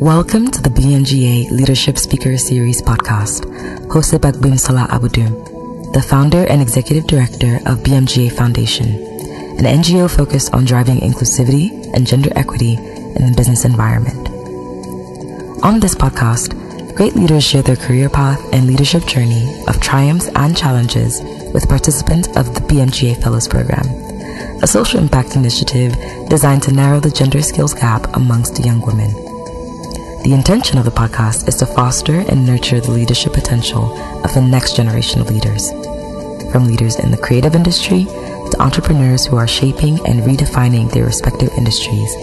Welcome to the BMGA Leadership Speaker Series podcast, hosted by Bimsola Abudu, the founder and executive director of BMGA Foundation, an NGO focused on driving inclusivity and gender equity in the business environment. On this podcast, great leaders share their career path and leadership journey of triumphs and challenges with participants of the BMGA Fellows Program, a social impact initiative designed to narrow the gender skills gap amongst young women. The intention of the podcast is to foster and nurture the leadership potential of the next generation of leaders. From leaders in the creative industry to entrepreneurs who are shaping and redefining their respective industries,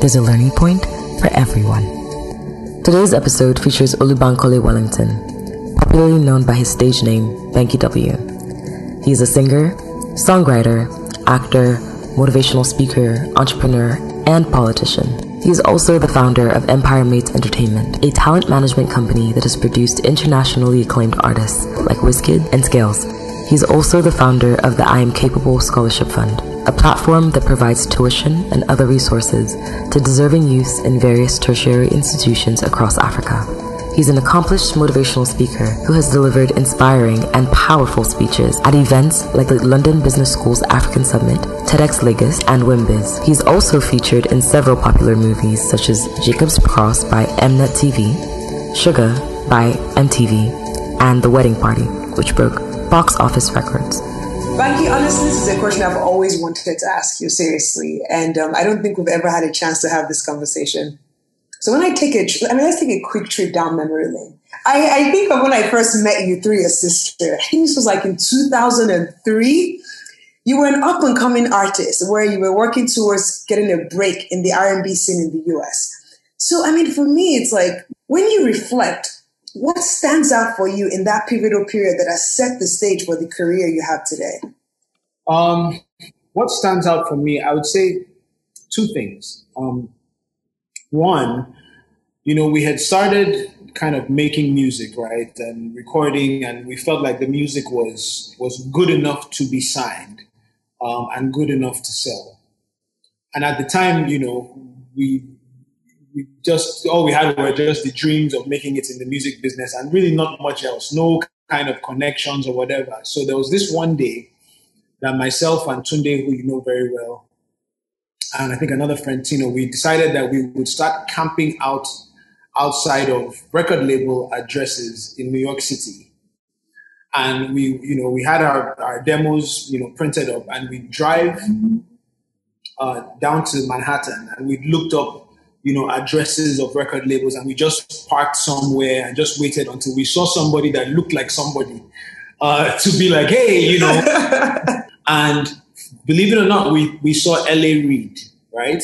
there's a learning point for everyone. Today's episode features Olubankole Wellington, popularly known by his stage name, Banky W. He is a singer, songwriter, actor, motivational speaker, entrepreneur, and politician. He is also the founder of Empire Mates Entertainment, a talent management company that has produced internationally acclaimed artists like Wizkid and Scales. He's also the founder of the I Am Capable Scholarship Fund, a platform that provides tuition and other resources to deserving youths in various tertiary institutions across Africa. He's an accomplished motivational speaker who has delivered inspiring and powerful speeches at events like the London Business School's African Summit, TEDx Lagos, and WIMBIZ. He's also featured in several popular movies such as Jacob's Cross by Mnet TV, Sugar by MTV, and The Wedding Party, which broke box office records. Banky, honestly, this is a question I've always wanted to ask you seriously, and um, I don't think we've ever had a chance to have this conversation. So when I take a, I mean, let's take a quick trip down memory lane. I, I think of when I first met you through your sister. I think this was like in 2003. You were an up and coming artist where you were working towards getting a break in the R&B scene in the US. So, I mean, for me, it's like when you reflect, what stands out for you in that pivotal period that has set the stage for the career you have today? Um, what stands out for me, I would say two things. Um, one, you know, we had started kind of making music, right, and recording, and we felt like the music was was good enough to be signed um, and good enough to sell. And at the time, you know, we we just all we had were just the dreams of making it in the music business, and really not much else, no kind of connections or whatever. So there was this one day that myself and Tunde, who you know very well, and I think another friend, Tino, we decided that we would start camping out outside of record label addresses in New York City. And we, you know, we had our, our demos, you know, printed up and we drive uh, down to Manhattan and we looked up, you know, addresses of record labels and we just parked somewhere and just waited until we saw somebody that looked like somebody uh, to be like, hey, you know, and believe it or not, we, we saw LA Reid, right?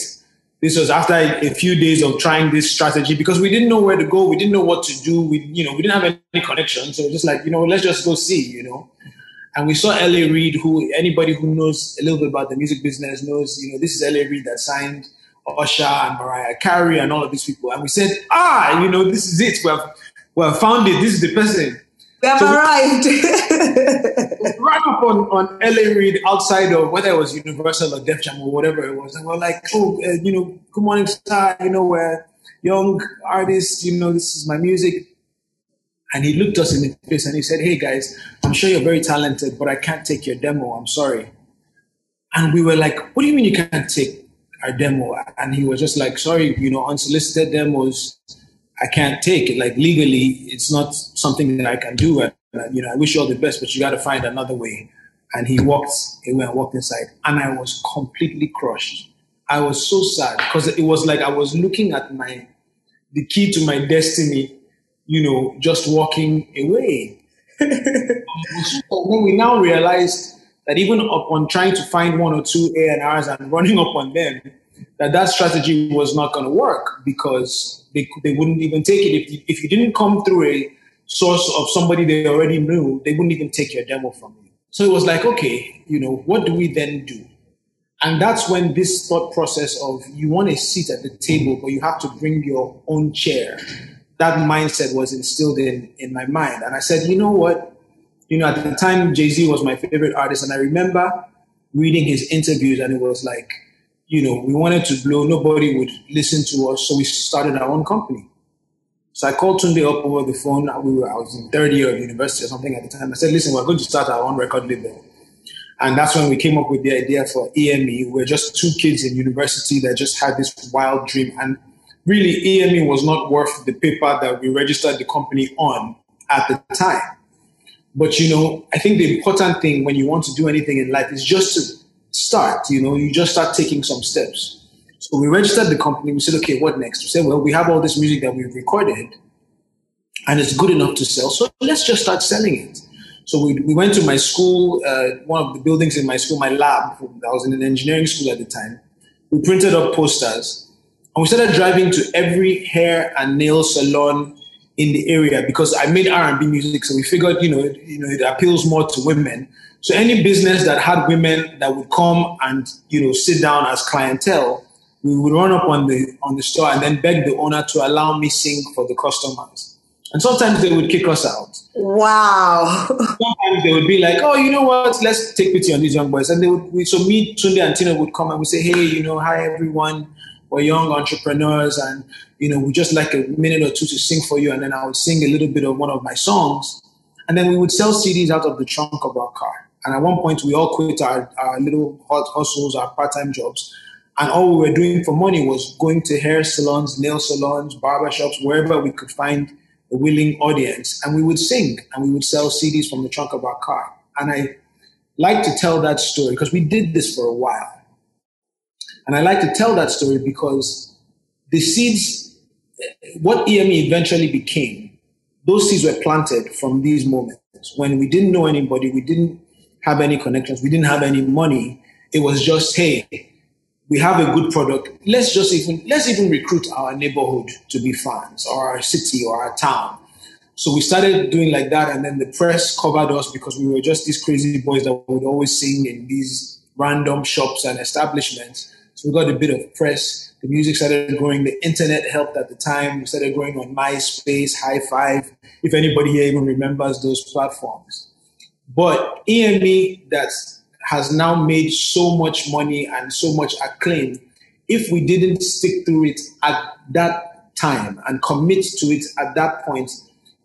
This was after a few days of trying this strategy because we didn't know where to go. We didn't know what to do. We, you know, we didn't have any connections. So just like, you know, let's just go see, you know. And we saw LA Reid, who anybody who knows a little bit about the music business knows, you know, this is LA Reid that signed Usher and Mariah Carey and all of these people. And we said, ah, you know, this is it. We have, we have found it. This is the person. We have so arrived. ran up on, on LA Reid outside of whether it was Universal or Def Jam or whatever it was. And we're like, oh, uh, you know, good morning, star. You know, we're young artists. You know, this is my music. And he looked us in the face and he said, hey, guys, I'm sure you're very talented, but I can't take your demo. I'm sorry. And we were like, what do you mean you can't take our demo? And he was just like, sorry, you know, unsolicited demos I can't take it. Like legally, it's not something that I can do. And, uh, you know, I wish you all the best, but you got to find another way. And he walked away and walked inside, and I was completely crushed. I was so sad because it was like I was looking at my the key to my destiny, you know, just walking away. when we now realized that even upon trying to find one or two A and R's and running up on them, that that strategy was not going to work because they, they wouldn't even take it. If you, if you didn't come through a source of somebody they already knew, they wouldn't even take your demo from you. So it was like, okay, you know, what do we then do? And that's when this thought process of you want a seat at the table, but you have to bring your own chair. That mindset was instilled in, in my mind. And I said, you know what? You know, at the time, Jay Z was my favorite artist. And I remember reading his interviews, and it was like, you know, we wanted to blow, nobody would listen to us, so we started our own company. So I called Tunde up over the phone. We were, I was in third year of university or something at the time. I said, listen, we're going to start our own record label. And that's when we came up with the idea for EME. We're just two kids in university that just had this wild dream. And really, EME was not worth the paper that we registered the company on at the time. But, you know, I think the important thing when you want to do anything in life is just to start, you know, you just start taking some steps. So we registered the company. We said, okay, what next? We said, well, we have all this music that we've recorded and it's good enough to sell. So let's just start selling it. So we, we went to my school, uh, one of the buildings in my school, my lab. I was in an engineering school at the time. We printed up posters and we started driving to every hair and nail salon in the area because I made R&B music. So we figured, you know, it, you know, it appeals more to women. So any business that had women that would come and, you know, sit down as clientele, we would run up on the on the store and then beg the owner to allow me sing for the customers. And sometimes they would kick us out. Wow. sometimes they would be like, oh, you know what? Let's take pity on these young boys. And they would, we, so me, Tunde and Tina would come and we say, hey, you know, hi everyone. We're young entrepreneurs and, you know, we just like a minute or two to sing for you. And then I would sing a little bit of one of my songs. And then we would sell CDs out of the trunk of our car. And at one point, we all quit our, our little hustles, our part-time jobs and all we were doing for money was going to hair salons, nail salons, barber shops, wherever we could find a willing audience. And we would sing and we would sell CDs from the trunk of our car. And I like to tell that story because we did this for a while. And I like to tell that story because the seeds, what EME eventually became, those seeds were planted from these moments when we didn't know anybody, we didn't have any connections, we didn't have any money. It was just, hey, we have a good product. Let's just even let's even recruit our neighborhood to be fans, or our city, or our town. So we started doing like that, and then the press covered us because we were just these crazy boys that would always sing in these random shops and establishments. So we got a bit of press. The music started growing. The internet helped at the time. We started growing on MySpace, Hi5. If anybody here even remembers those platforms. But EME, that's has now made so much money and so much acclaim, if we didn't stick through it at that time and commit to it at that point,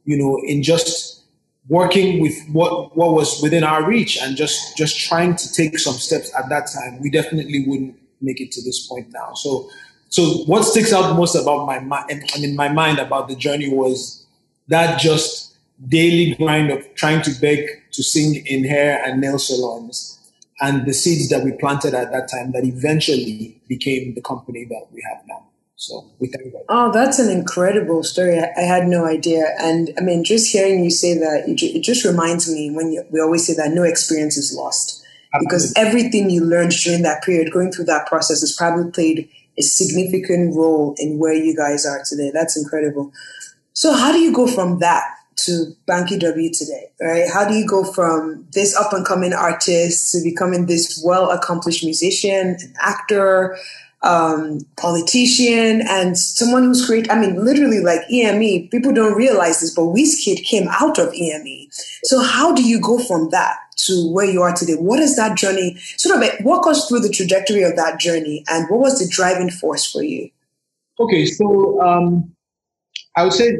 you know, in just working with what what was within our reach and just just trying to take some steps at that time, we definitely wouldn't make it to this point now. So so what sticks out most about my mind and in my mind about the journey was that just daily grind of trying to beg to sing in hair and nail salons and the seeds that we planted at that time that eventually became the company that we have now. So we thank God. Oh, that's an incredible story. I, had no idea. And I mean, just hearing you say that, it, it just reminds me when you, we always say that no experience is lost. Because everything you learned during that period, going through that process, has probably played a significant role in where you guys are today. That's incredible. So, how do you go from that to Banky W today, right? How do you go from this up and coming artist to becoming this well accomplished musician, an actor, um, politician, and someone who's created, I mean, literally like EME, people don't realize this, but Wizkid came out of EME. So how do you go from that to where you are today? What is that journey? Sort of walk us through the trajectory of that journey and what was the driving force for you? Okay, so um, I would say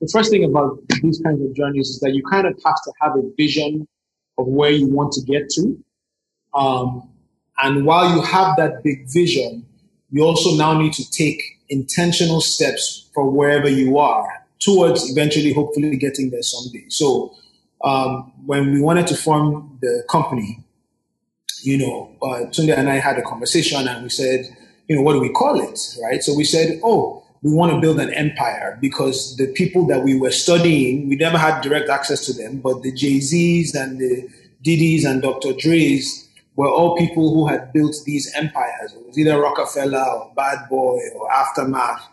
the first thing about these kinds of journeys is that you kind of have to have a vision of where you want to get to. Um, and while you have that big vision, you also now need to take intentional steps for wherever you are towards eventually, hopefully, getting there someday. So, um, when we wanted to form the company, you know, uh, Tunde and I had a conversation and we said, you know, what do we call it? Right. So we said, oh, we want to build an empire because the people that we were studying, we never had direct access to them, but the Jay Z's and the Diddy's and Dr. Dre's were all people who had built these empires. It was either Rockefeller or Bad Boy or Aftermath.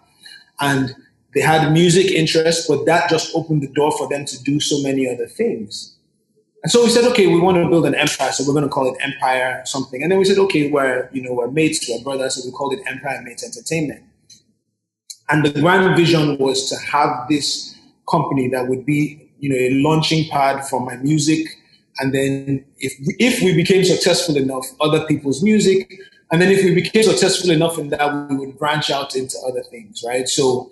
And they had music interest, but that just opened the door for them to do so many other things. And so we said, okay, we want to build an empire, so we're going to call it Empire something. And then we said, okay, we're, you know, we're mates, we're brothers, so we called it Empire Mates Entertainment. And the grand vision was to have this company that would be, you know, a launching pad for my music. And then if, if we became successful enough, other people's music. And then if we became successful enough in that, we would branch out into other things, right? So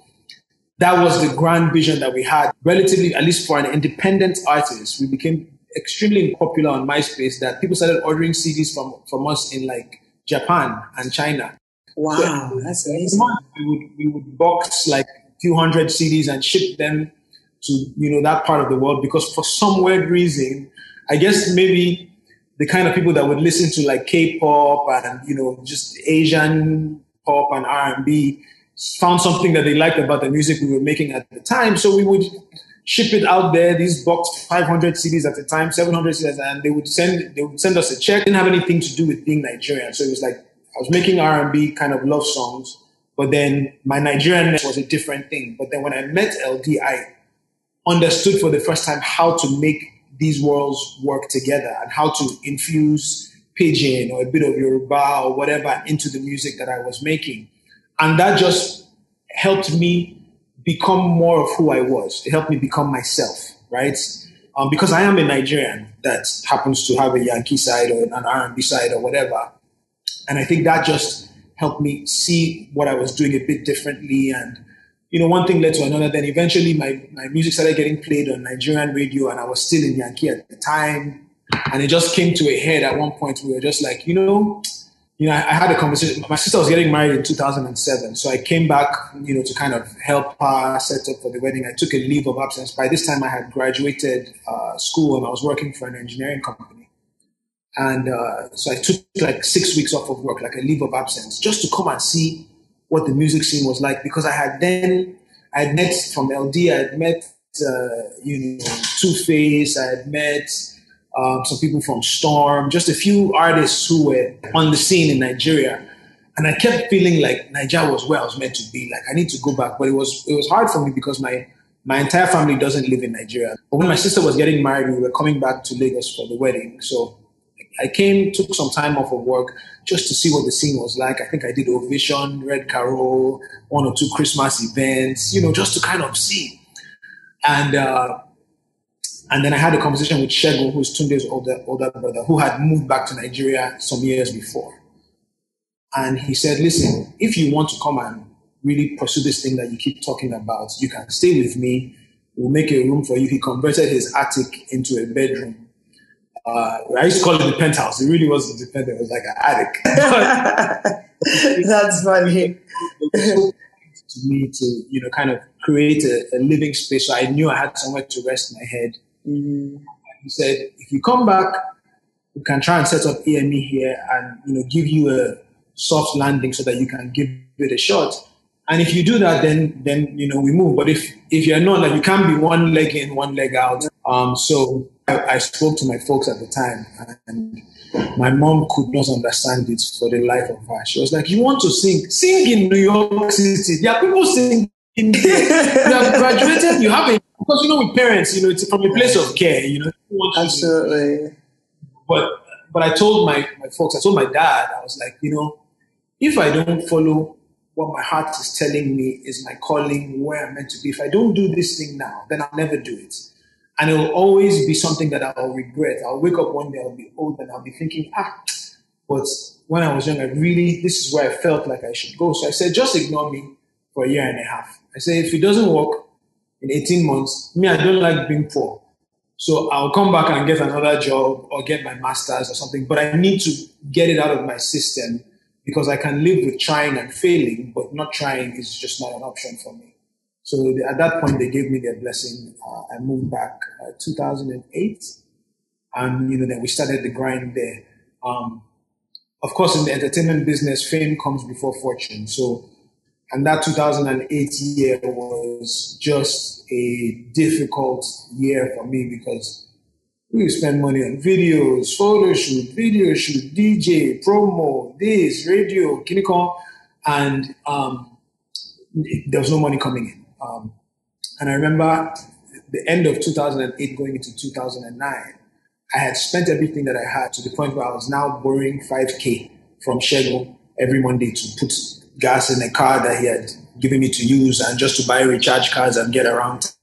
that was the grand vision that we had. Relatively, at least for an independent artist, we became extremely popular on MySpace that people started ordering CDs from, from us in like Japan and China. Wow, so that's amazing. We would, we would box like a few hundred CDs and ship them to, you know, that part of the world because for some weird reason, I guess maybe the kind of people that would listen to like K-pop and, you know, just Asian pop and R&B found something that they liked about the music we were making at the time. So we would ship it out there. These boxed 500 CDs at the time, 700 CDs, and they would send they would send us a check. Didn't have anything to do with being Nigerian. So it was like I was making R&B kind of love songs, but then my Nigerianness was a different thing. But then when I met eLDee, I understood for the first time how to make these worlds work together and how to infuse pidgin or a bit of Yoruba or whatever into the music that I was making. And that just helped me become more of who I was. It helped me become myself, right? Um, because I am a Nigerian that happens to have a Yankee side or an R&B side or whatever. And I think that just helped me see what I was doing a bit differently. And, you know, one thing led to another. Then eventually my, my music started getting played on Nigerian radio and I was still in Yankee at the time. And it just came to a head at one point. We were just like, you know, you know, I, I, had a conversation. My sister was getting married in 2007, so I came back, you know, to kind of help her set up for the wedding. I took a leave of absence. By this time, I had graduated uh, school and I was working for an engineering company. And uh, so I took like six weeks off of work, like a leave of absence, just to come and see what the music scene was like. Because I had then, I had met from eLDee, I had met, uh, you know, 2face, I had met um, some people from Storm, just a few artists who were on the scene in Nigeria. And I kept feeling like Nigeria was where I was meant to be. Like I need to go back, but it was it was hard for me because my my entire family doesn't live in Nigeria. But when my sister was getting married, we were coming back to Lagos for the wedding. So I came, took some time off of work just to see what the scene was like. I think I did Ovation, Red Carol, one or two Christmas events, you know, just to kind of see. And uh, and then I had a conversation with Shegun, who's Tunde's older, older brother, who had moved back to Nigeria some years before. And he said, listen, if you want to come and really pursue this thing that you keep talking about, you can stay with me. We'll make a room for you. He converted his attic into a bedroom. Uh, I used to call it the penthouse. It really wasn't the penthouse. It was like an attic. That's funny. to me to, you know, kind of create a, a living space. So I knew I had somewhere to rest my head Mm-hmm. He said, if you come back, we can try and set up EME here and you know give you a soft landing so that you can give it a shot. And if you do that, then then you know we move. But if if you're not, like you can't be one leg in, one leg out. Um, so I, I spoke to my folks at the time, and my mom could not understand it for the life of her. She was like, "You want to sing? Sing in New York City. There are people singing. you have graduated. You have a because you know with parents, you know, it's from a place of care. You know, absolutely. but but I told my my folks, I told my dad, I was like, you know, if I don't follow what my heart is telling me is my calling, where I'm meant to be, if I don't do this thing now, then I'll never do it. And it will always be something that I'll regret. I'll wake up one day, I'll be old, and I'll be thinking, ah, but when I was young, I really, this is where I felt like I should go. So I said, just ignore me for a year and a half. I said, if it doesn't work, in 18 months, me, I don't like being poor. So I'll come back and get another job or get my master's or something, but I need to get it out of my system because I can live with trying and failing, but not trying is just not an option for me. So at that point, they gave me their blessing. Uh, I moved back uh, 2008, and you know then we started the grind there. Um, of course, in the entertainment business, fame comes before fortune. So and that 2008 year was just a difficult year for me because we spend money on videos, photo shoot, video shoot, DJ, promo, this, radio, Kinikon, and um, there was no money coming in. Um, and I remember the end of 2008 going into 2009, I had spent everything that I had to the point where I was now borrowing 5K from Shegun every Monday to put gas in a car that he had given me to use and just to buy recharge cards and get around.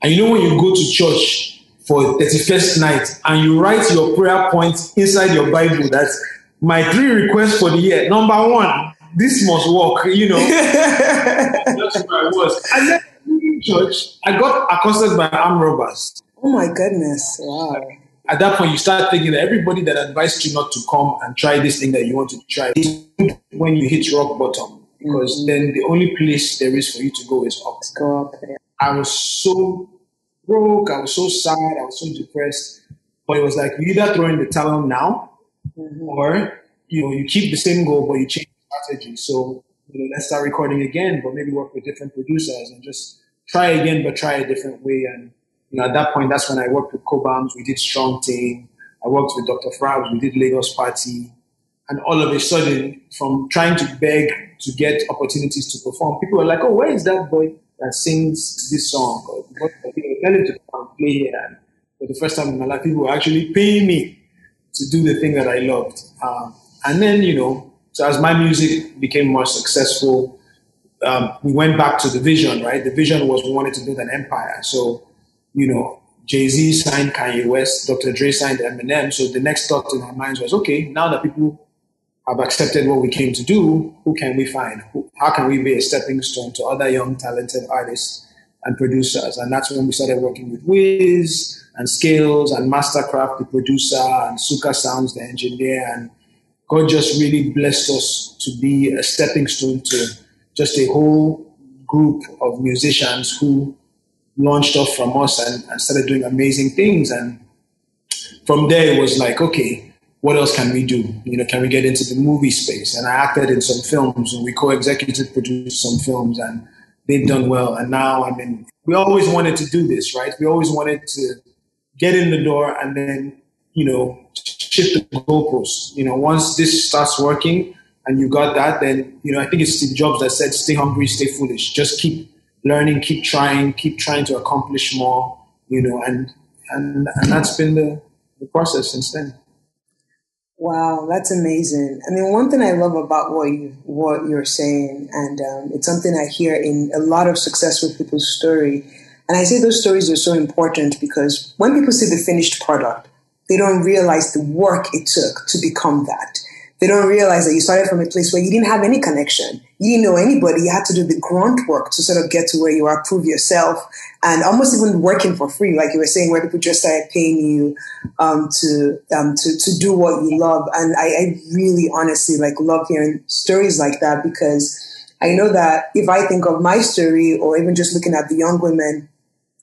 And you know when you go to church for 31st night and you write your prayer points inside your Bible, that's my three requests for the year. Number one, this must work, you know. That's where I was. And then in church, I got accosted by armed robbers. Oh my goodness! Wow. At that point, you start thinking that everybody that advised you not to come and try this thing that you want to try is when you hit rock bottom, because mm-hmm. then the only place there is for you to go is up. Go up. Yeah. I was so broke. I was so sad. I was so depressed. But it was like you either throw in the towel now, mm-hmm. or you know you keep the same goal but you change strategy. So you know, let's start recording again, but maybe work with different producers and just try again, but try a different way. And you know, at that point, that's when I worked with Cobhams. We did Strong Team. I worked with Dr. Frabz. We did Lagos Party. And all of a sudden, from trying to beg to get opportunities to perform, people were like, "Oh, where is that boy that sings this song?" Tell him to come play here. And for the first time in my life, people were actually paying me to do the thing that I loved. Um, and then, you know, so as my music became more successful, um, we went back to the vision, right? The vision was we wanted to build an empire. So, you know, Jay Z signed Kanye West, Dr. Dre signed Eminem. So the next thought in our minds was, okay, now that people have accepted what we came to do, who can we find? How can we be a stepping stone to other young, talented artists and producers? And that's when we started working with Wiz and Scales and Masterkraft, the producer, and Suka Sounds, the engineer, and God just really blessed us to be a stepping stone to just a whole group of musicians who launched off from us and, and started doing amazing things. And from there, it was like, okay, what else can we do? You know, can we get into the movie space? And I acted in some films, and we co-executive produced some films, and they've done well. And now, I mean, we always wanted to do this, right? We always wanted to get in the door and then, you know, shift the goalposts. You know, once this starts working and you got that, then you know I think it's Steve Jobs that said, "Stay hungry, stay foolish. Just keep learning, keep trying, keep trying to accomplish more." You know, and and and that's been the the process since then. Wow, that's amazing. I mean, one thing I love about what you what you're saying, and um, it's something I hear in a lot of successful people's story. And I say those stories are so important because when people see the finished product, they don't realize the work it took to become that. They don't realize that you started from a place where you didn't have any connection. You didn't know anybody. You had to do the grunt work to sort of get to where you are, prove yourself, and almost even working for free, like you were saying, where people just started paying you um, to um, to to do what you love. And I, I really, honestly, like love hearing stories like that because I know that if I think of my story, or even just looking at the young women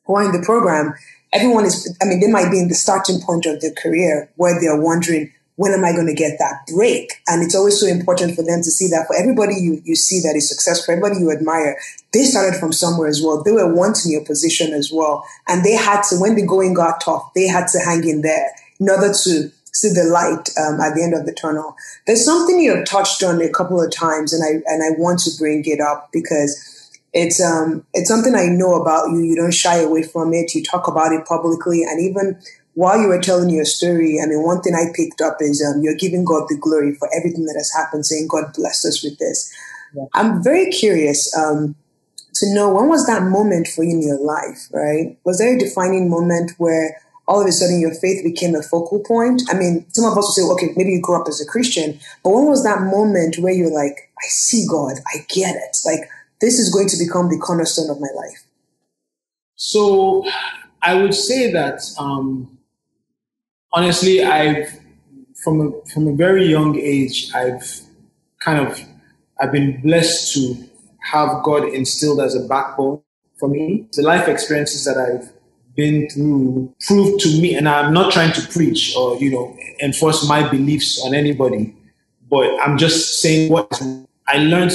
who are in the program, everyone is, I mean, they might be in the starting point of their career where they're wondering, when am I going to get that break? And it's always so important for them to see that for everybody you, you see that is successful, everybody you admire, they started from somewhere as well. They were wanting your position as well. And they had to, when the going got tough, they had to hang in there in order to see the light um, at the end of the tunnel. There's something you have touched on a couple of times, and I and I want to bring it up because it's um it's something I know about you. You don't shy away from it. You talk about it publicly, and even while you were telling your story, I mean, one thing I picked up is um, you're giving God the glory for everything that has happened, saying God blessed us with this. Yeah. I'm very curious um, to know when was that moment for you in your life, right? Was there a defining moment where all of a sudden your faith became a focal point? I mean, some of us will say, okay, maybe you grew up as a Christian, but when was that moment where you're like, I see God, I get it? Like, this is going to become the cornerstone of my life? So I would say that um, honestly, I've from a, from a very young age, I've kind of I've been blessed to have God instilled as a backbone for me. The life experiences that I've been through proved to me, and I'm not trying to preach or you know enforce my beliefs on anybody, but I'm just saying what I learned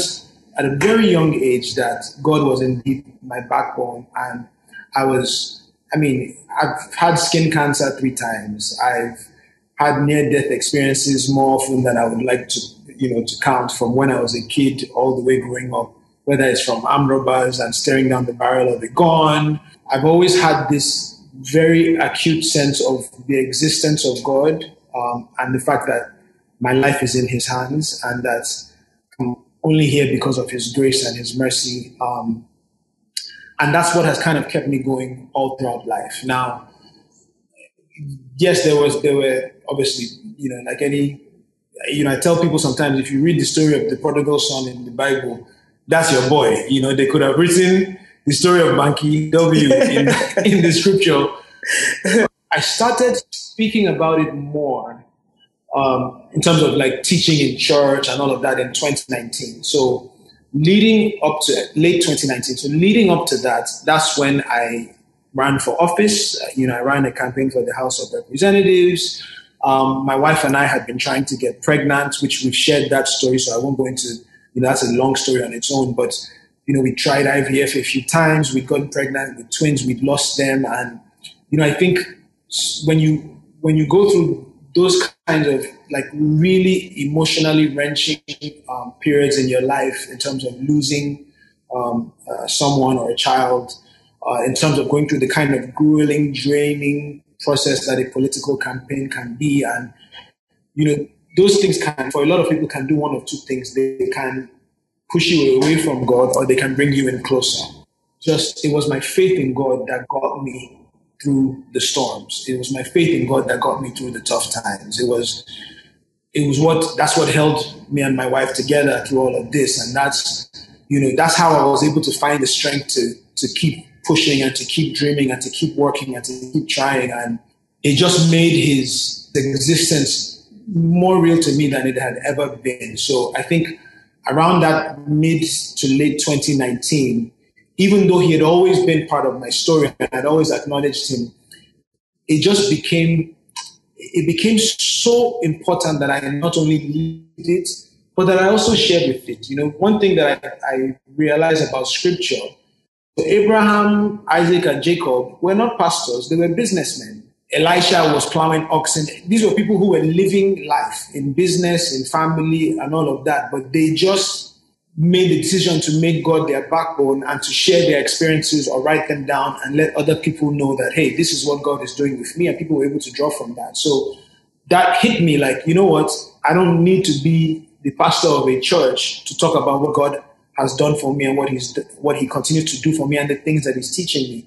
at a very young age that God was indeed my backbone. And I was, I mean, I've had skin cancer three times. I've had near death experiences more often than I would like to, you know, to count from when I was a kid all the way growing up, whether it's from armed robbers and staring down the barrel of a gun. I've always had this very acute sense of the existence of God um, and the fact that my life is in His hands and that I'm only here because of His grace and His mercy. Um, and that's what has kind of kept me going all throughout life. Now, yes, there was there were obviously you know like any you know, I tell people sometimes if you read the story of the prodigal son in the Bible, that's your boy. You know, they could have written the story of Banky W in, in the scripture. I started speaking about it more um, in terms of like teaching in church and all of that in 2019. So leading up to late 2019. So leading up to that, that's when I ran for office. You know, I ran a campaign for the House of Representatives. Um, my wife and I had been trying to get pregnant, which we've shared that story, so I won't go into, you know, that's a long story on its own. But, you know, we tried IVF a few times. We'd gotten pregnant with twins. We'd lost them. And, you know, I think when you, when you go through those kinds of like really emotionally wrenching um, periods in your life in terms of losing um, uh, someone or a child, uh, in terms of going through the kind of grueling, draining process that a political campaign can be. And, you know, those things can, for a lot of people, can do one of two things. They can push you away from God or they can bring you in closer. Just, it was my faith in God that got me through the storms. It was my faith in God that got me through the tough times. It was, it was what, that's what held me and my wife together through all of this. And that's, you know, that's how I was able to find the strength to, to keep pushing and to keep dreaming and to keep working and to keep trying. And it just made his existence more real to me than it had ever been. So I think around that mid to late 2019, even though he had always been part of my story and I'd always acknowledged him, it just became it became so important that I not only lived it, but that I also shared with it. You know, one thing that I, I realized about scripture Abraham, Isaac, and Jacob were not pastors, they were businessmen. Elisha was plowing oxen. These were people who were living life in business, in family, and all of that. But they just made the decision to make God their backbone and to share their experiences or write them down and let other people know that, hey, this is what God is doing with me. And people were able to draw from that. So that hit me like, you know what? I don't need to be the pastor of a church to talk about what God has done for me and what he's what he continues to do for me and the things that he's teaching me.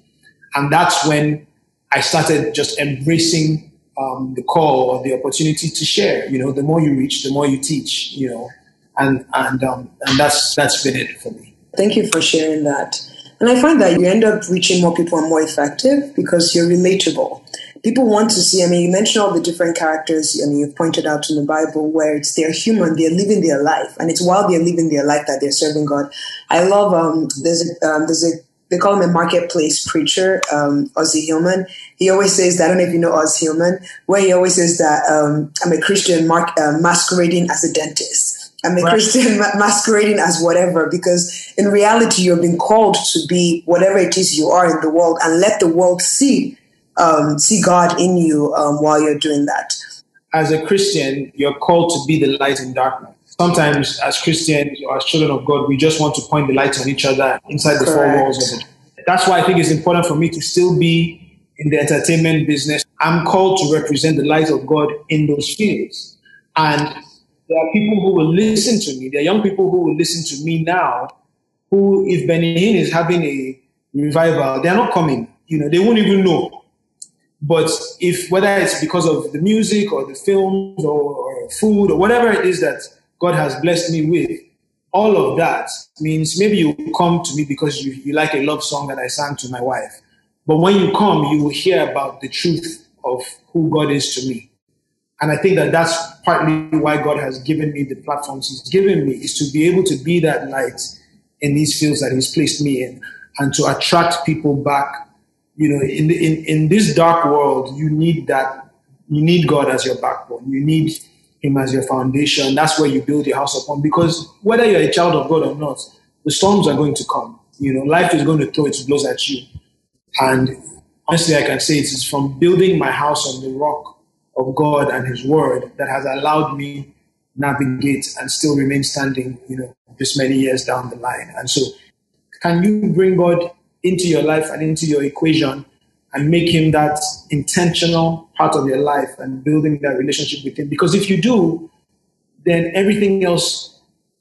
And that's when I started just embracing um, the call or the opportunity to share. You know, the more you reach, the more you teach. You know, and and um, and that's that's been it for me. Thank you for sharing that. And I find that you end up reaching more people and more effective because you're relatable people want to see. I mean, you mentioned all the different characters. I mean, you've pointed out in the Bible where it's they're human, they're living their life, and it's while they're living their life that they're serving God. I love. Um, there's a um, there's a they call him a marketplace preacher, um, Ozzie Hillman. He always says that, I don't know if you know Os Hillman, where he always says that um, I'm a Christian mark, uh, masquerading as a dentist. I'm a right. Christian masquerading as whatever, because in reality, you're being called to be whatever it is you are in the world and let the world see um, see God in you um, while you're doing that. As a Christian, you're called to be the light in darkness. Sometimes, as Christians or as children of God, we just want to point the light on each other inside the four walls of it. That's why I think it's important for me to still be in the entertainment business. I'm called to represent the light of God in those fields. And there are people who will listen to me. There are young people who will listen to me now who, if Benny Hinn is having a revival, they're not coming. You know, they won't even know but if whether it's because of the music or the films or, or, food or whatever it is that God has blessed me with, all of that means maybe you will come to me because you, you like a love song that I sang to my wife. But when you come, you will hear about the truth of who God is to me. And I think that that's partly why God has given me the platforms He's given me is to be able to be that light in these fields that He's placed me in and to attract people back you know, in, in, in this dark world, you need that, you need God as your backbone. You need Him as your foundation. That's where you build your house upon. Because whether you're a child of God or not, the storms are going to come. You know, life is going to throw its blows at you. And honestly, I can say it is from building my house on the rock of God and His Word that has allowed me navigate and still remain standing, you know, this many years down the line. And so, can you bring God into your life and into your equation and make him that intentional part of your life and building that relationship with him. Because if you do, then everything else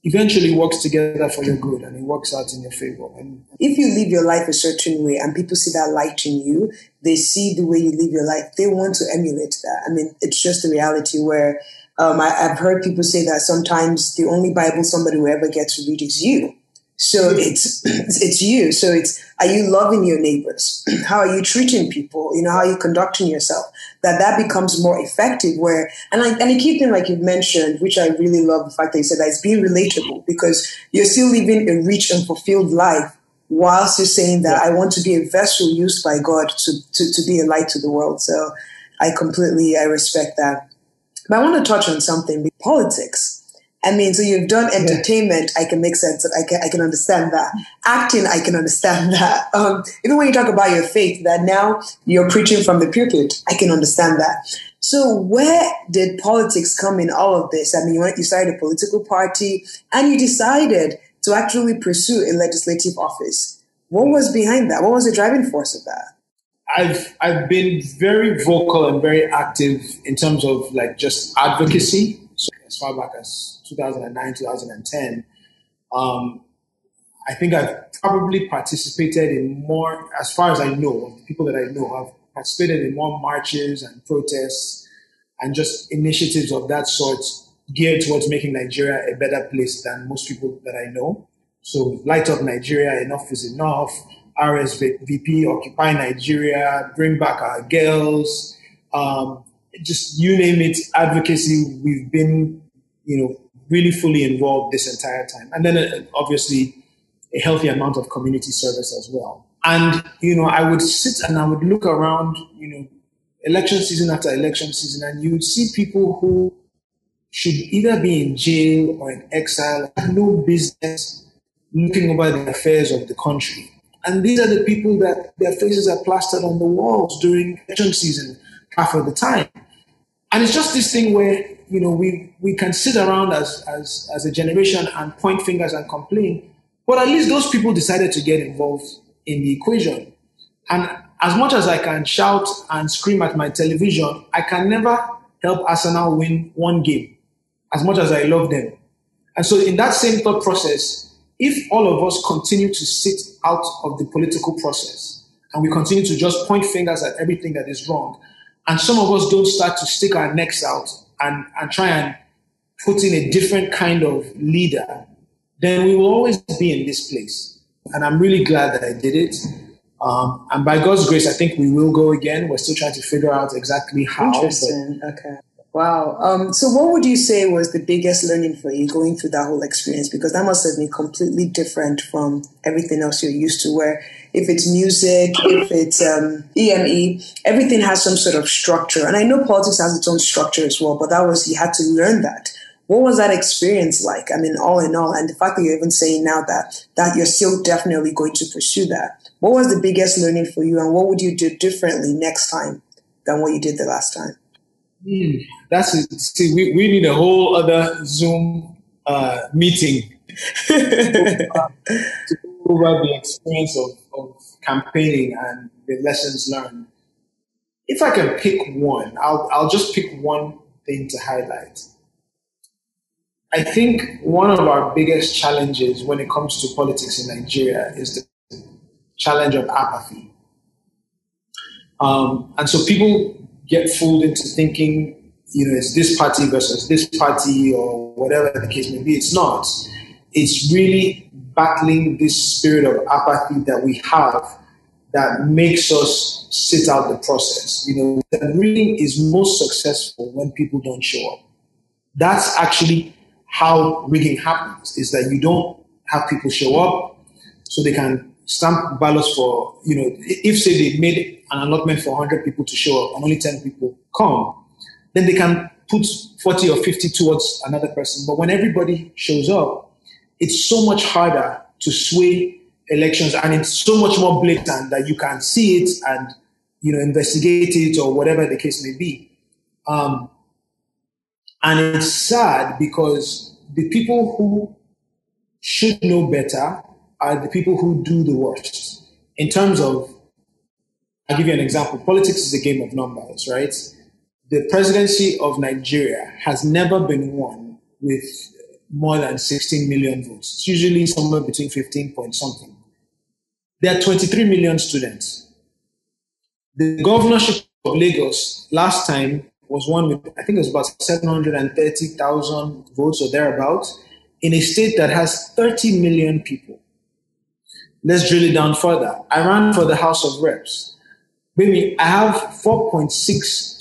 eventually works together for your good and it works out in your favor. And if you live your life a certain way and people see that light in you, they see the way you live your life, they want to emulate that. I mean, it's just a reality where Um, I, have heard people say that sometimes the only Bible somebody will ever get to read is you. So it's it's you. So it's are you loving your neighbors? How are you treating people? You know, how are you conducting yourself? That that becomes more effective. Where and I, and a key thing, like you've mentioned, which I really love the fact that you said that it's being relatable because you're still living a rich and fulfilled life whilst you're saying that I want to be a vessel used by God to, to, to be a light to the world. So I completely I respect that. But I want to touch on something politics. I mean, so you've done entertainment. Yeah. I can make sense. I can, I can understand that. Acting, I can understand that. Um, even when you talk about your faith, that now you're preaching from the pulpit, I can understand that. So where did politics come in all of this? I mean, you, went, you started a political party and you decided to actually pursue a legislative office. What was behind that? What was the driving force of that? I've I've been very vocal and very active in terms of like just advocacy. Far back as 2009, 2010, um, I think I've probably participated in more, as far as I know, of the people that I know, have participated in more marches and protests and just initiatives of that sort geared towards making Nigeria a better place than most people that I know. So light up Nigeria, enough is enough. RSVP, Occupy Nigeria, Bring Back Our Girls, um, just you name it, advocacy. We've been, you know, really fully involved this entire time. And then uh, obviously a healthy amount of community service as well. And, you know, I would sit and I would look around, you know, election season after election season, and you would see people who should either be in jail or in exile, have no business looking over the affairs of the country. And these are the people that their faces are plastered on the walls during election season half of the time. And it's just this thing where, you know, we, we can sit around as, as, as a generation and point fingers and complain, but at least those people decided to get involved in the equation. And as much as I can shout and scream at my television, I can never help Arsenal win one game as much as I love them. And so, in that same thought process, if all of us continue to sit out of the political process and we continue to just point fingers at everything that is wrong, and some of us don't start to stick our necks out and, and try and put in a different kind of leader, then we will always be in this place. And I'm really glad that I did it. Um, and by God's grace, I think we will go again. We're still trying to figure out exactly how. Interesting. okay. Wow. Um, so, what would you say was the biggest learning for you going through that whole experience? Because that must have been completely different from everything else you're used to. Where if it's music, if it's um, EME, everything has some sort of structure. And I know politics has its own structure as well, but that was you had to learn that. What was that experience like? I mean, all in all, and the fact that you're even saying now that that you're still definitely going to pursue that. What was the biggest learning for you, and what would you do differently next time than what you did the last time? Mm, that's it. See, we, we need a whole other Zoom uh, meeting to go over the experience of, of campaigning and the lessons learned. If I can pick one, I'll, I'll just pick one thing to highlight. I think one of our biggest challenges when it comes to politics in Nigeria is the challenge of apathy. Um, and so people get fooled into thinking, you know, it's this party versus this party or whatever the case may be. It's not. It's really battling this spirit of apathy that we have that makes us sit out the process. You know, the reading is most successful when people don't show up. That's actually how rigging happens, is that you don't have people show up so they can stamp ballots for, you know, if say they made an allotment for 100 people to show up and only 10 people come, then they can put 40 or 50 towards another person. But when everybody shows up, it's so much harder to sway elections and it's so much more blatant that you can see it and you know investigate it or whatever the case may be. Um, and it's sad because the people who should know better are the people who do the worst in terms of I'll give you an example. Politics is a game of numbers, right? The presidency of Nigeria has never been won with more than 16 million votes. It's usually somewhere between 15 point something. There are 23 million students. The governorship of Lagos last time was won with, I think it was about 730,000 votes or thereabouts in a state that has 30 million people. Let's drill it down further. I ran for the House of Reps. Baby, I have 4.6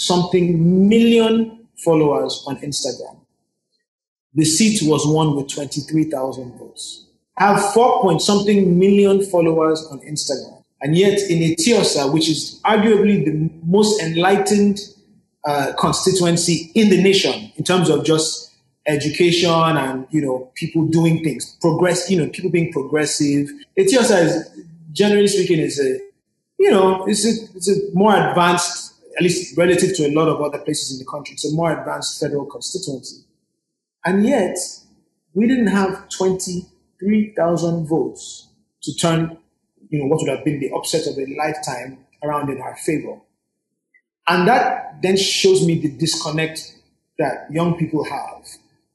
something million followers on Instagram. The seat was won with 23,000 votes. I have 4 point something million followers on Instagram. And yet in Etiosa, which is arguably the most enlightened uh, constituency in the nation in terms of just education and you know people doing things progress you know people being progressive etiosa is generally speaking is a you know it's a, it's a more advanced at least relative to a lot of other places in the country it's a more advanced federal constituency and yet we didn't have 23,000 votes to turn you know what would have been the upset of a lifetime around in our favor and that then shows me the disconnect that young people have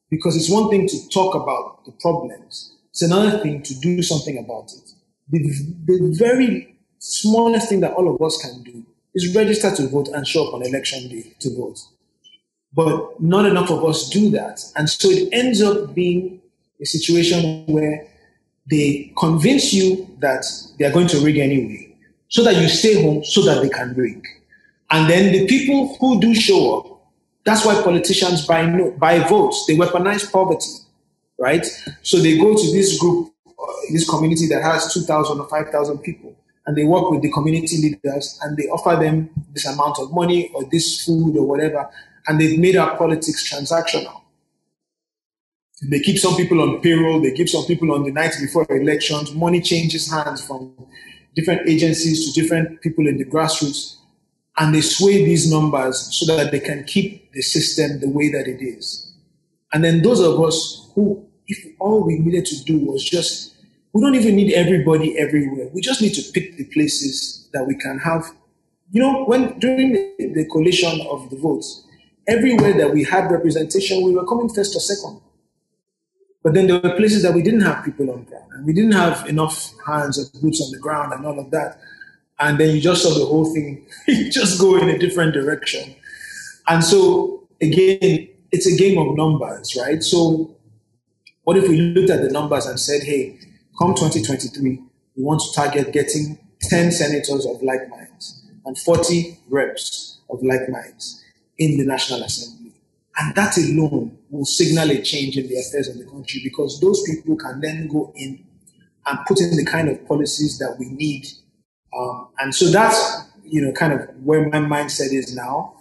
because it's one thing to talk about the problems, it's another thing to do something about it. The, the very smallest thing that all of us can do is register to vote and show up on election day to vote. But not enough of us do that. And so it ends up being a situation where they convince you that they are going to rig anyway, so that you stay home so that they can rig. And then the people who do show up that's why politicians buy, no, buy votes. They weaponize poverty, right? So they go to this group, uh, this community that has 2,000 or 5,000 people, and they work with the community leaders and they offer them this amount of money or this food or whatever, and they've made our politics transactional. They keep some people on payroll, they keep some people on the night before elections. Money changes hands from different agencies to different people in the grassroots and they sway these numbers so that they can keep the system the way that it is. And then those of us who, if all we needed to do was just, we don't even need everybody everywhere. We just need to pick the places that we can have. You know, when during the, the collation of the votes, everywhere that we had representation, we were coming first or second. But then there were places that we didn't have people on ground, and we didn't have enough hands or boots on the ground and all of that and then you just saw the whole thing just go in a different direction. And so again, it's a game of numbers, right? So what if we looked at the numbers and said, hey, come 2023, we want to target getting 10 senators of like minds and 40 reps of like minds in the National Assembly. And that alone will signal a change in the affairs of the country because those people can then go in and put in the kind of policies that we need um, and so that's, you know, kind of where my mindset is now.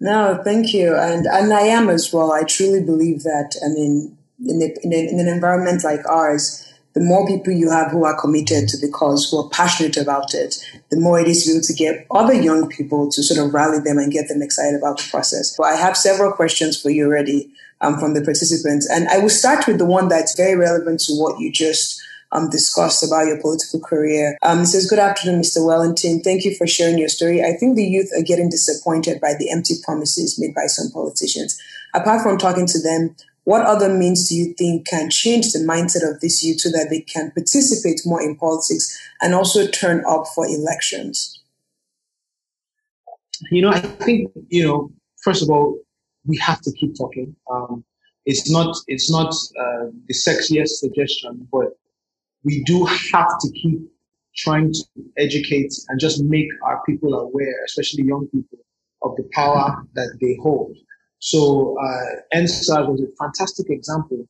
No, thank you. And, and I am as well. I truly believe that, I mean, in, in, a, in an environment like ours, the more people you have who are committed to the cause, who are passionate about it, the more it is able to get other young people to sort of rally them and get them excited about the process. So I have several questions for you already um, from the participants. And I will start with the one that's very relevant to what you just um, discussed about your political career. Um, says, Good afternoon, Mr. Wellington. Thank you for sharing your story. I think the youth are getting disappointed by the empty promises made by some politicians. Apart from talking to them, what other means do you think can change the mindset of this youth so that they can participate more in politics and also turn up for elections? You know, I think, you know, first of all, we have to keep talking. Um, it's not it's not uh, the sexiest suggestion, but we do have to keep trying to educate and just make our people aware, especially young people, of the power that they hold. So uh, EndSARS was a fantastic example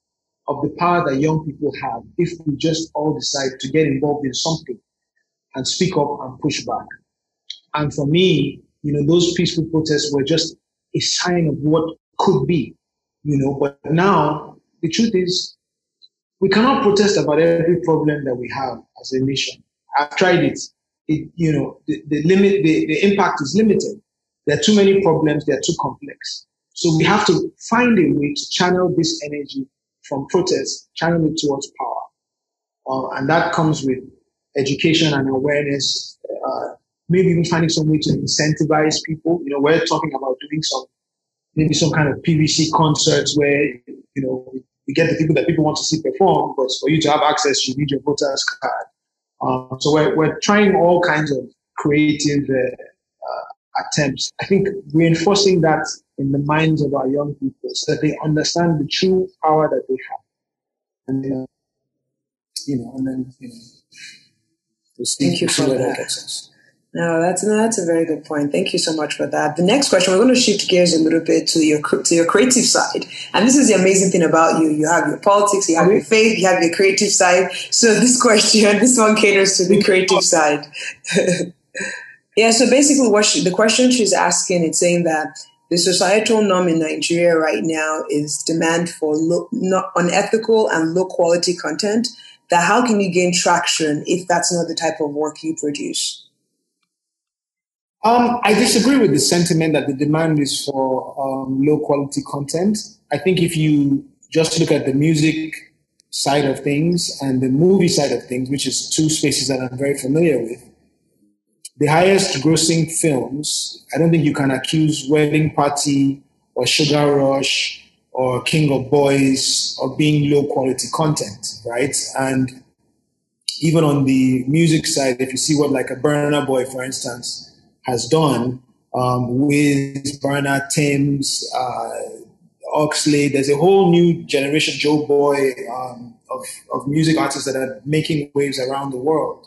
of the power that young people have if we just all decide to get involved in something and speak up and push back. And for me, you know, those peaceful protests were just a sign of what could be, you know, but now the truth is we cannot protest about every problem that we have as a nation. I've tried it. It, you know, the, the limit, the, the impact is limited. There are too many problems. They're too complex. So we have to find a way to channel this energy from protest, channel it towards power. Uh, and that comes with education and awareness, uh, maybe even finding some way to incentivize people. You know, we're talking about doing some, maybe some kind of PVC concerts where, you know, you get the people that people want to see perform, but for you to have access, you need your voter's card. Um, so we're, we're trying all kinds of creative uh, uh, attempts. I think reinforcing that in the minds of our young people so that they understand the true power that they have. And then, you know, and then, you know, Thank you for that. that gets us. No, that's no, that's a very good point. Thank you so much for that. The next question, we're going to shift gears a little bit to your to your creative side, and this is the amazing thing about you. You have your politics, you have your faith, you have your creative side. So this question, this one caters to the creative side. yeah. So basically, what she, the question she's asking is saying that the societal norm in Nigeria right now is demand for low, unethical and low quality content. That how can you gain traction if that's not the type of work you produce? Um, I disagree with the sentiment that the demand is for um, low quality content. I think if you just look at the music side of things and the movie side of things, which is two spaces that I'm very familiar with, the highest grossing films, I don't think you can accuse Wedding Party or Sugar Rush or King of Boys of being low quality content, right? And even on the music side, if you see what like a Burna Boy, for instance, has done um, with Burna Tems, uh, Oxlade. There's a whole new generation, Joeboy, um, of, of music artists that are making waves around the world.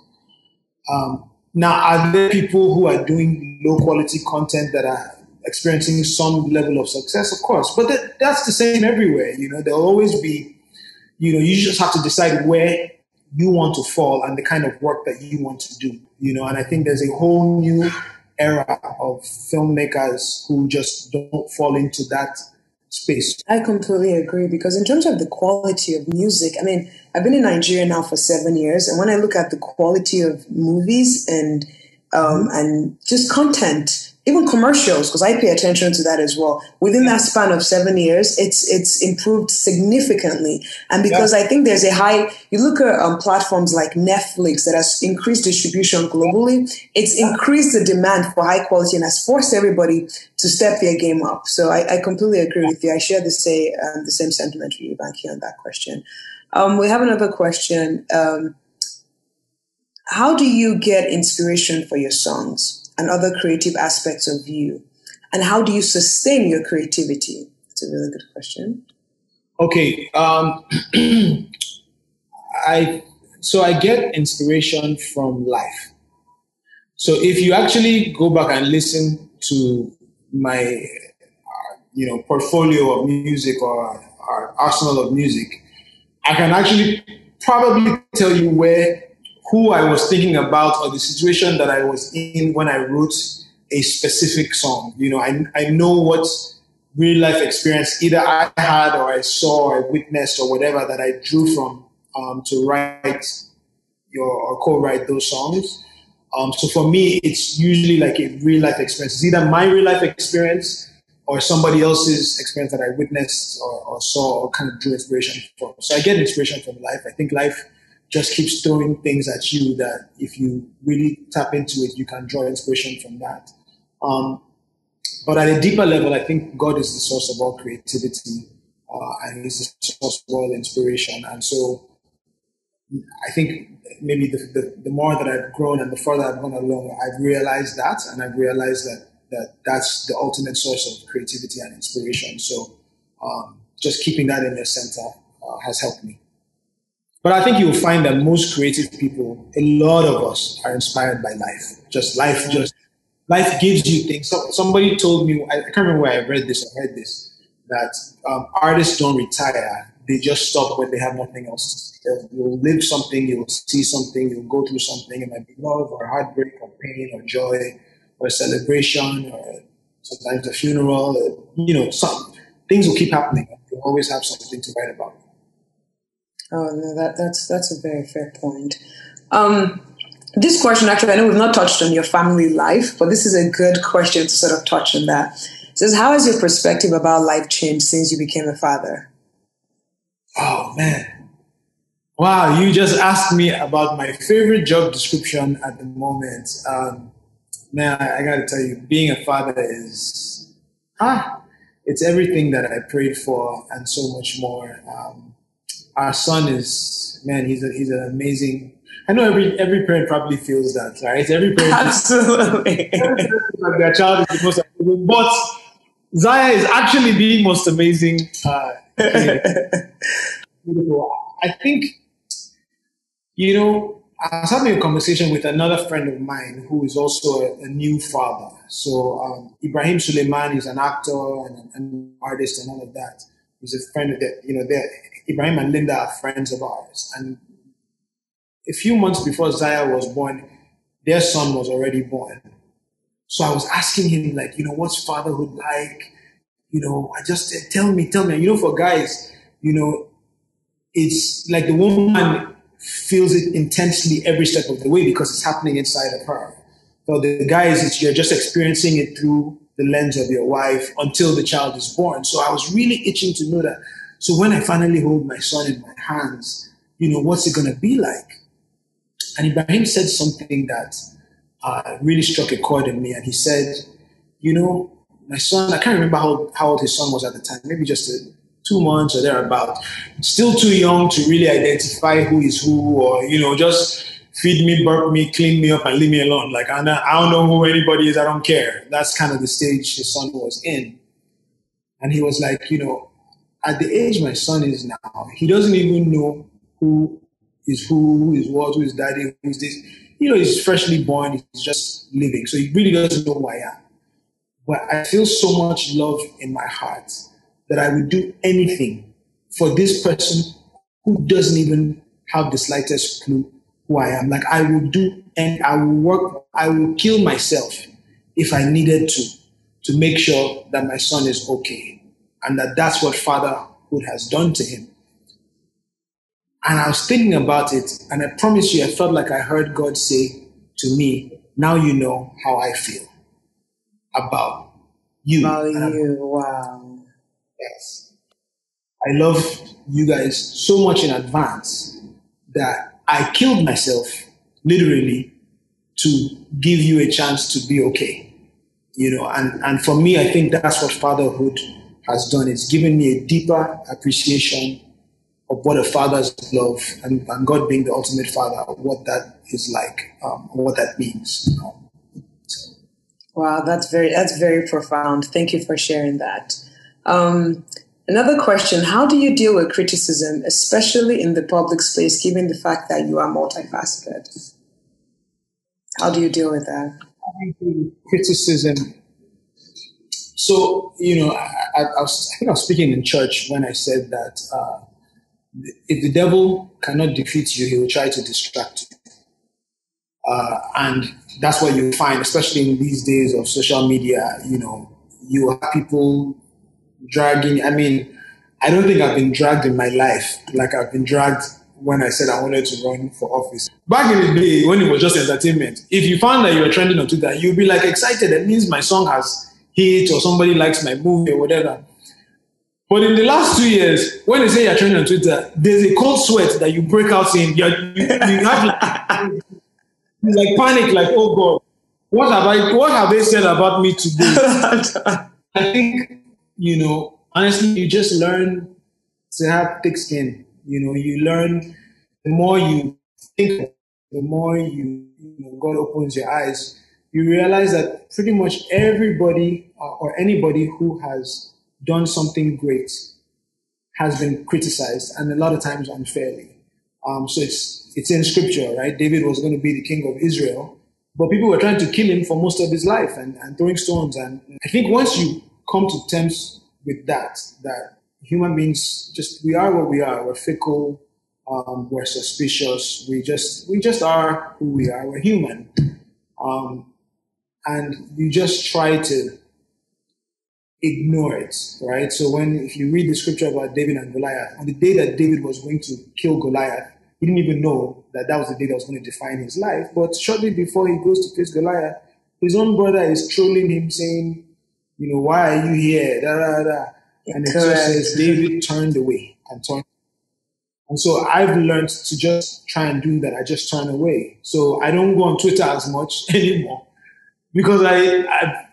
Um, now, are there people who are doing low quality content that are experiencing some level of success? Of course, but that, that's the same everywhere. You know, there'll always be, you know, you just have to decide where you want to fall and the kind of work that you want to do. You know, and I think there's a whole new era of filmmakers who just don't fall into that space. I completely agree because in terms of the quality of music, I mean, I've been in Nigeria now for seven years, and when I look at the quality of movies and um, and just content even commercials, because I pay attention to that as well. Within that span of seven years, it's it's improved significantly, and because. I think there's a high. You look at um, platforms like Netflix that has increased distribution globally. It's increased the demand for high quality and has forced everybody to step their game up. So I, I completely agree with you. I share the say um, the same sentiment with you, Banky, on that question. Um, we have another question. Um, how do you get inspiration for your songs? and other creative aspects of you? And how do you sustain your creativity? It's a really good question. Okay. Um, I so I get inspiration from life. So if you actually go back and listen to my, uh, you know, portfolio of music or, or arsenal of music, I can actually probably tell you where who I was thinking about or the situation that I was in when I wrote a specific song. You know, I, I know what real life experience either I had or I saw or I witnessed or whatever that I drew from um, to write your or co-write those songs. Um, so for me, it's usually like a real life experience. It's either my real life experience or somebody else's experience that I witnessed or, or saw or kind of drew inspiration from. So I get inspiration from life. I think life just keeps throwing things at you that if you really tap into it, you can draw inspiration from that. Um, but at a deeper level, I think God is the source of all creativity uh, and He's the source of all inspiration. And so I think maybe the, the, the, more that I've grown and the further I've gone along, I've realized that and I've realized that, that that's the ultimate source of creativity and inspiration. So um, just keeping that in the center uh, has helped me. But I think you'll find that most creative people, a lot of us, are inspired by life. Just life, just life gives you things. So, somebody told me, I can't remember where I read this or heard this, that um, artists don't retire. They just stop when they have nothing else. You'll live something, you'll see something, you'll go through something. It might be love or heartbreak or pain or joy or celebration or sometimes a funeral. Or, you know, some things will keep happening. You'll always have something to write about. Oh no, that that's that's a very fair point. Um, this question, actually, I know we've not touched on your family life, but this is a good question to sort of touch on that. It says, how has your perspective about life changed since you became a father? Oh man, wow! You just asked me about my favorite job description at the moment. Um, man, I, I got to tell you, being a father is ah, it's everything that I prayed for and so much more. Um, our son is man he's a, he's an amazing I know every every parent probably feels that, right? Every parent absolutely like their child is the most amazing, but Zaiah is actually the most amazing. Uh, I think, you know, I was having a conversation with another friend of mine who is also a, a new father. So um, Ibrahim Suleiman is an actor and an artist and all of that. He's a friend of that, you know, Ibrahim and Linda are friends of ours. And a few months before Zaiah was born, their son was already born. So I was asking him, like, you know, what's fatherhood like? You know, I just tell me, tell me. You know, for guys, you know, it's like the woman feels it intensely every step of the way because it's happening inside of her. For the guys, it's you're just experiencing it through the lens of your wife until the child is born. So I was really itching to know that. So when I finally hold my son in my hands, you know, what's it going to be like? And Ibrahim said something that uh, really struck a chord in me. And he said, You know, my son, I can't remember how, how old his son was at the time, maybe just a, two months or thereabout. Still too young to really identify who is who or, you know, just feed me, burp me, clean me up, and leave me alone. Like, I don't know who anybody is. I don't care. That's kind of the stage his son was in. And he was like, you know, at the age my son is now, he doesn't even know who is who, who is what, who is daddy, who is this. You know, he's freshly born, he's just living. So he really doesn't know who I am. But I feel so much love in my heart that I would do anything for this person who doesn't even have the slightest clue who I am. Like I will do and I will work, I will kill myself if I needed to, to make sure that my son is okay. And that that's what fatherhood has done to him. And I was thinking about it, and I promise you, I felt like I heard God say to me, Now you know how I feel about you. About you, wow. Yes. I love you guys so much in advance that I killed myself, literally, to give you a chance to be okay. You know, and, and for me, I think that's what fatherhood has done. It's given me a deeper appreciation of what a father's love and, and God being the ultimate father, what that is like, um, what that means. Um, so. Wow, that's very that's very profound. Thank you for sharing that. Um, another question: How do you deal with criticism, especially in the public space, given the fact that you are multifaceted? How do you deal with that? Criticism. So you know, I, I, was, I think I was speaking in church when I said that. Uh, if the devil cannot defeat you, he will try to distract you. Uh, and that's what you find, especially in these days of social media. You know, you have people dragging. I mean, I don't think I've been dragged in my life like I've been dragged when I said I wanted to run for office. Back in the day, when it was just entertainment, if you found that you were trending on Twitter, you'd be like excited. That means my song has hit or somebody likes my movie or whatever. But in the last two years, when they say you're trending on Twitter, there's a cold sweat that you break out in. you you, you have like, like panic, like, oh God, what have I what have they said about me today? I think, you know, honestly, you just learn to have thick skin. You know, you learn the more you think, the more you, you know, God opens your eyes, you realize that pretty much everybody or anybody who has done something great has been criticized and a lot of times unfairly. Um, so it's it's in scripture, right? David was going to be the king of Israel, but people were trying to kill him for most of his life and, and throwing stones. And I think once you come to terms with that, that human beings just we are what we are. We're fickle. Um, we're suspicious. We just we just are who we are. We're human, um, and you just try to ignore it, right? So when if you read the scripture about David and Goliath, on the day that David was going to kill Goliath, he didn't even know that that was the day that was going to define his life. But shortly before he goes to face Goliath, his own brother is trolling him, saying, "You know, why are you here?" Da da da. And it just says David turned away and turned. And so I've learned to just try and do that. I just turn away. So I don't go on Twitter as much anymore because I, I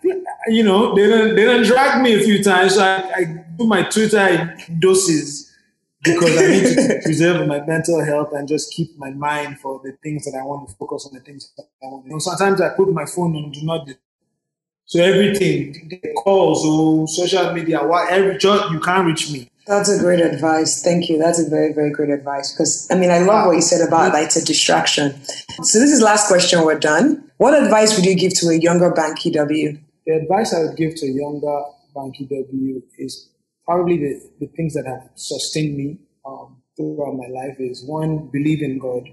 you know, they don't they don't drag me a few times. So I, I do my Twitter doses, because I need to preserve my mental health and just keep my mind for the things that I want to focus on, the things that I want to. You know, sometimes I put my phone on do not. So everything, the calls, or oh, social media, what every you can't reach me. That's a great advice. Thank you. That's a very, very great advice. Because I mean, I love what you said about like it's a distraction. So this is last question. We're done. What advice would you give to a younger Banky W? The advice I would give to a younger Banky W is probably the, the things that have sustained me um, throughout my life is one, believe in God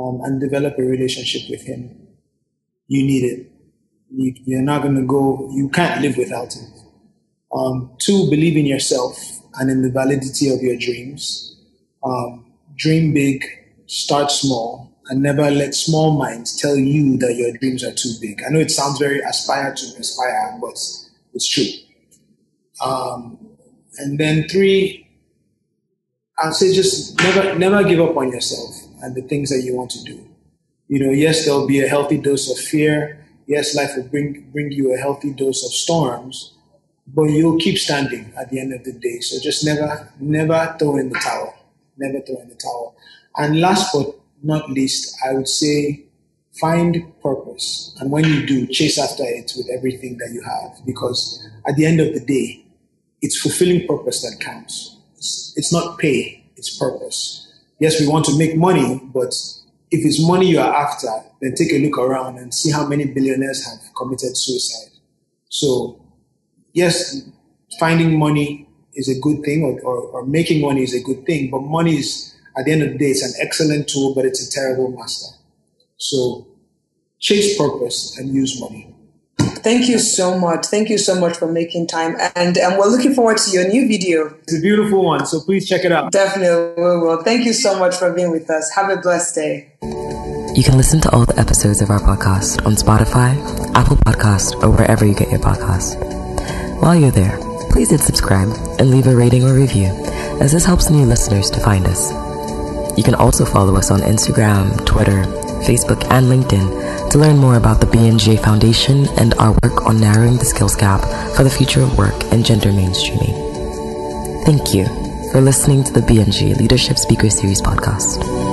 um, and develop a relationship with Him. You need it. You, you're not going to go, you can't live without it. Um, two, believe in yourself and in the validity of your dreams. Um, dream big, start small, and never let small minds tell you that your dreams are too big. I know it sounds very aspire to inspire, but it's true. Um, and then three, I'd say just never never give up on yourself and the things that you want to do. You know, yes, there'll be a healthy dose of fear. Yes, life will bring bring you a healthy dose of storms, but you'll keep standing at the end of the day. So just never never throw in the towel. Never throw in the towel. And last but not least, I would say find purpose. And when you do, chase after it with everything that you have. Because at the end of the day, it's fulfilling purpose that counts. It's, it's not pay, it's purpose. Yes, we want to make money, but if it's money you are after, then take a look around and see how many billionaires have committed suicide. So, yes, finding money is a good thing or, or, or making money is a good thing, but money is, at the end of the day, it's an excellent tool, but it's a terrible master. So chase purpose and use money. Thank you so much. Thank you so much for making time. And, and we're looking forward to your new video. It's a beautiful one, so please check it out. Definitely we will. Thank you so much for being with us. Have a blessed day. You can listen to all the episodes of our podcast on Spotify, Apple Podcast, or wherever you get your podcast. While you're there, please hit subscribe and leave a rating or review, as this helps new listeners to find us. You can also follow us on Instagram, Twitter, Facebook, and LinkedIn to learn more about the BMGA Foundation and our work on narrowing the skills gap for the future of work and gender mainstreaming. Thank you for listening to the BMGA Leadership Speaker Series podcast.